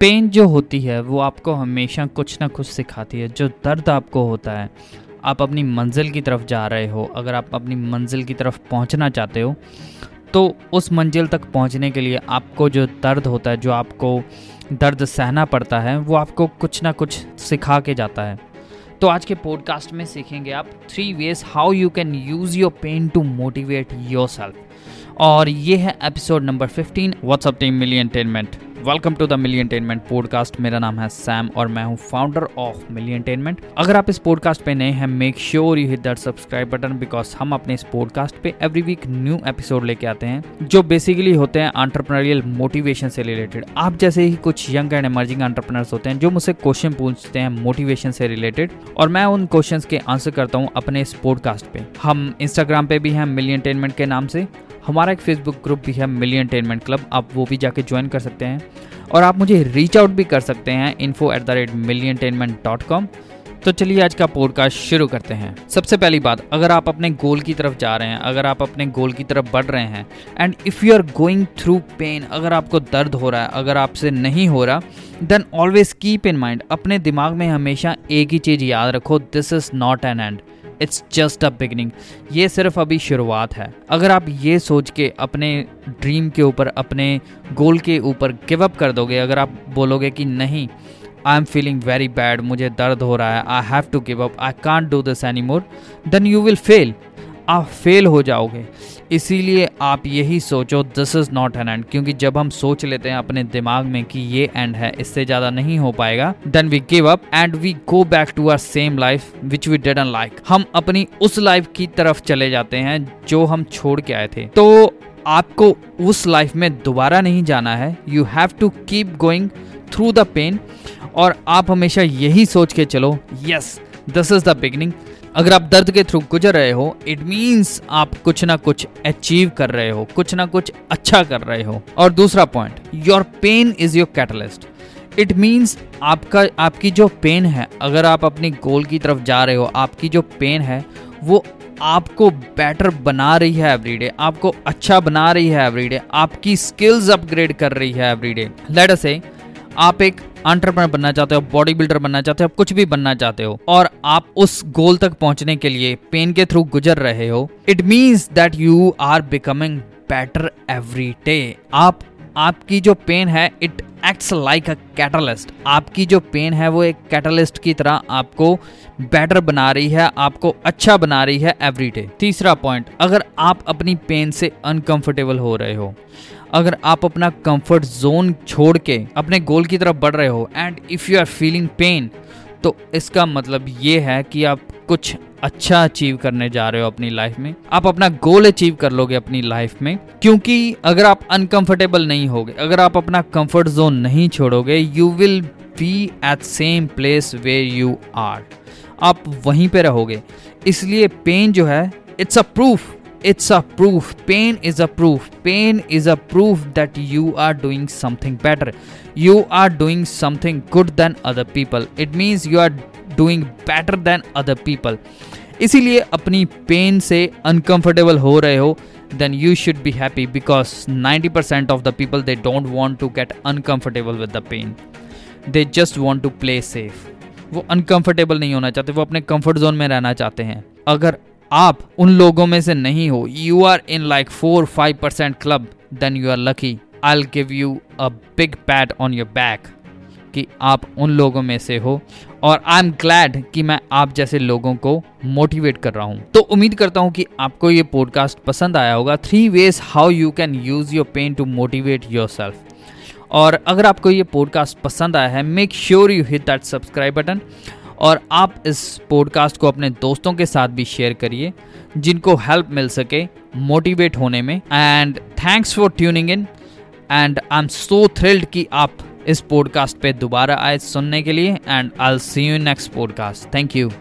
Pen जो होती है, वो आपको हमेशा कुछ ना कुछ सिखाती है। जो दर्द आपको होता है, आप अपनी मंजिल की तरफ़ जा रहे हो, अगर आप अपनी मंजिल की तरफ़ पहुँचना चाहते हो तो उस मंजिल तक पहुँचने के लिए आपको जो दर्द होता है, जो आपको दर्द सहना पड़ता है, वो आपको कुछ ना कुछ सिखा के जाता है। तो आज के पॉडकास्ट में सीखेंगे आप three ways how you can use your pain to motivate yourself और ये है episode number 15 what's up team Millitainment welcome to the Milliontainment podcast मेरा नाम है सैम और मैं हूँ फाउंडर ऑफ़ मिलियन टेनमेंट अगर आप इस पॉडकास्ट पे नए हैं make sure you hit that subscribe button because हम अपने इस पॉडकास्ट पे एवरी वीक न्यू एपिसोड लेके आते हैं, जो बेसिकली होते हैं आंट्रप्रनरियल मोटिवेशन से रिलेटेड आप जैसे ही कुछ यंग एंड एमर्जिंग आंट्रप्रनर्स होते हैं, जो मुझसे क्वेश्चन पूछते हैं मोटिवेशन से रिलेटेड और मैं उन क्वेश्चन के आंसर करता हूँ अपने इस पॉडकास्ट पे. हम इंस्टाग्राम पे भी हैं मिलियन टेनमेंट के नाम से. हमारा एक फेसबुक ग्रुप भी है मिलियन टेनमेंट क्लब आप वो भी जाके ज्वाइन कर सकते हैं। और आप मुझे रीच आउट भी कर सकते हैं info at the rate Milliontainment dot com तो चलिए आज का पॉडकास्ट शुरू करते हैं। सबसे पहली बात, अगर आप अपने गोल की तरफ़ जा रहे हैं, अगर आप अपने गोल की तरफ़ बढ़ रहे हैं and if you are going through pain अगर आपको दर्द हो रहा है, अगर आपसे नहीं हो रहा then always keep in mind अपने दिमाग में हमेशा एक ही चीज़ याद रखो this is not an end it's just a beginning ये सिर्फ़ अभी शुरुआत है। अगर आप ये सोच के अपने ड्रीम के ऊपर, अपने गोल के ऊपर गिव अप कर दोगे, अगर आप बोलोगे कि नहीं I am feeling very bad मुझे दर्द हो रहा है I have to give up I can't do this anymore then you will fail आप फेल हो जाओगे। इसीलिए आप यही सोचो this is not an end क्योंकि जब हम सोच लेते हैं अपने दिमाग में कि ये एंड है, इससे ज़्यादा नहीं हो पाएगा then we give up and we go back to our same life which we didn't like हम अपनी उस लाइफ की तरफ़ चले जाते हैं, जो हम छोड़ के आए थे। तो आपको उस लाइफ में दोबारा नहीं जाना है। You have to keep going through the pain और आप हमेशा यही सोच के चलो yes this is the beginning अगर आप दर्द के थ्रू गुजर रहे हो इट मीन्स आप कुछ ना कुछ अचीव कर रहे हो, कुछ ना कुछ अच्छा कर रहे हो। और दूसरा point your pain is your catalyst it means आपका, आपकी जो पेन है, अगर आप अपनी गोल की तरफ़ जा रहे हो, आपकी जो पेन है, वो आपको बेटर बना रही है एवरीडे आपको अच्छा बना रही है एवरीडे आपकी स्किल्स अपग्रेड कर रही है एवरीडे लेट अस से आप एक अंटरप्रनर बनना चाहते हो बॉडी बिल्डर बनना चाहते हो, कुछ भी बनना चाहते हो, और आप उस गोल तक पहुँचने के लिए पेन के थ्रू गुजर रहे हो it means that you are becoming better every day आप, आपकी जो पेन है it acts like a catalyst आपकी जो पेन है, वो एक कैटलिस्ट की तरह आपको बेटर बना रही है, आपको अच्छा बना रही है एवरी डे तीसरा पॉइंट अगर आप अपनी पेन से अनकंफर्टेबल हो रहे हो अगर आप अपना कंफर्ट जोन छोड़ के अपने गोल की तरफ़ बढ़ रहे हो and if you are feeling pain तो इसका मतलब ये है कि आप कुछ अच्छा अचीव करने जा रहे हो अपनी लाइफ में। आप अपना गोल अचीव कर लोगे अपनी लाइफ में, क्योंकि अगर आप अनकंफर्टेबल नहीं होगे, अगर आप अपना कंफर्ट जोन नहीं छोड़ोगे you will be at same place where you are आप वहीं पे रहोगे। इसलिए पेन जो है it's a proof it's a proof pain is a proof pain is a proof that you are doing something better you are doing something good than other people it means you are doing better than other people इसीलिए अपनी pain से uncomfortable हो रहे हो then you should be happy because 90% of the people they don't want to get uncomfortable with the pain they just want to play safe वो uncomfortable नहीं होना चाहते वो अपने कंफर्ट जोन में रहना चाहते हैं अगर आप उन लोगों में से नहीं हो। You are in like four five percent club then you are lucky I give you a big pat on your back कि आप उन लोगों में से हो। और आई एम ग्लैड कि मैं आप जैसे लोगों को मोटिवेट कर रहा हूँ। तो उम्मीद करता हूँ कि आपको ये पॉडकास्ट पसंद आया होगा। Three ways how you can use your pain to motivate yourself और अगर आपको ये पॉडकास्ट पसंद आया है make sure you hit that subscribe button और आप इस पॉडकास्ट को अपने दोस्तों के साथ भी शेयर करिए, जिनको हेल्प मिल सके मोटिवेट होने में। And thanks for tuning in and I am so thrilled कि आप इस पॉडकास्ट पे दोबारा आए सुनने के लिए। And I see you next podcast thank you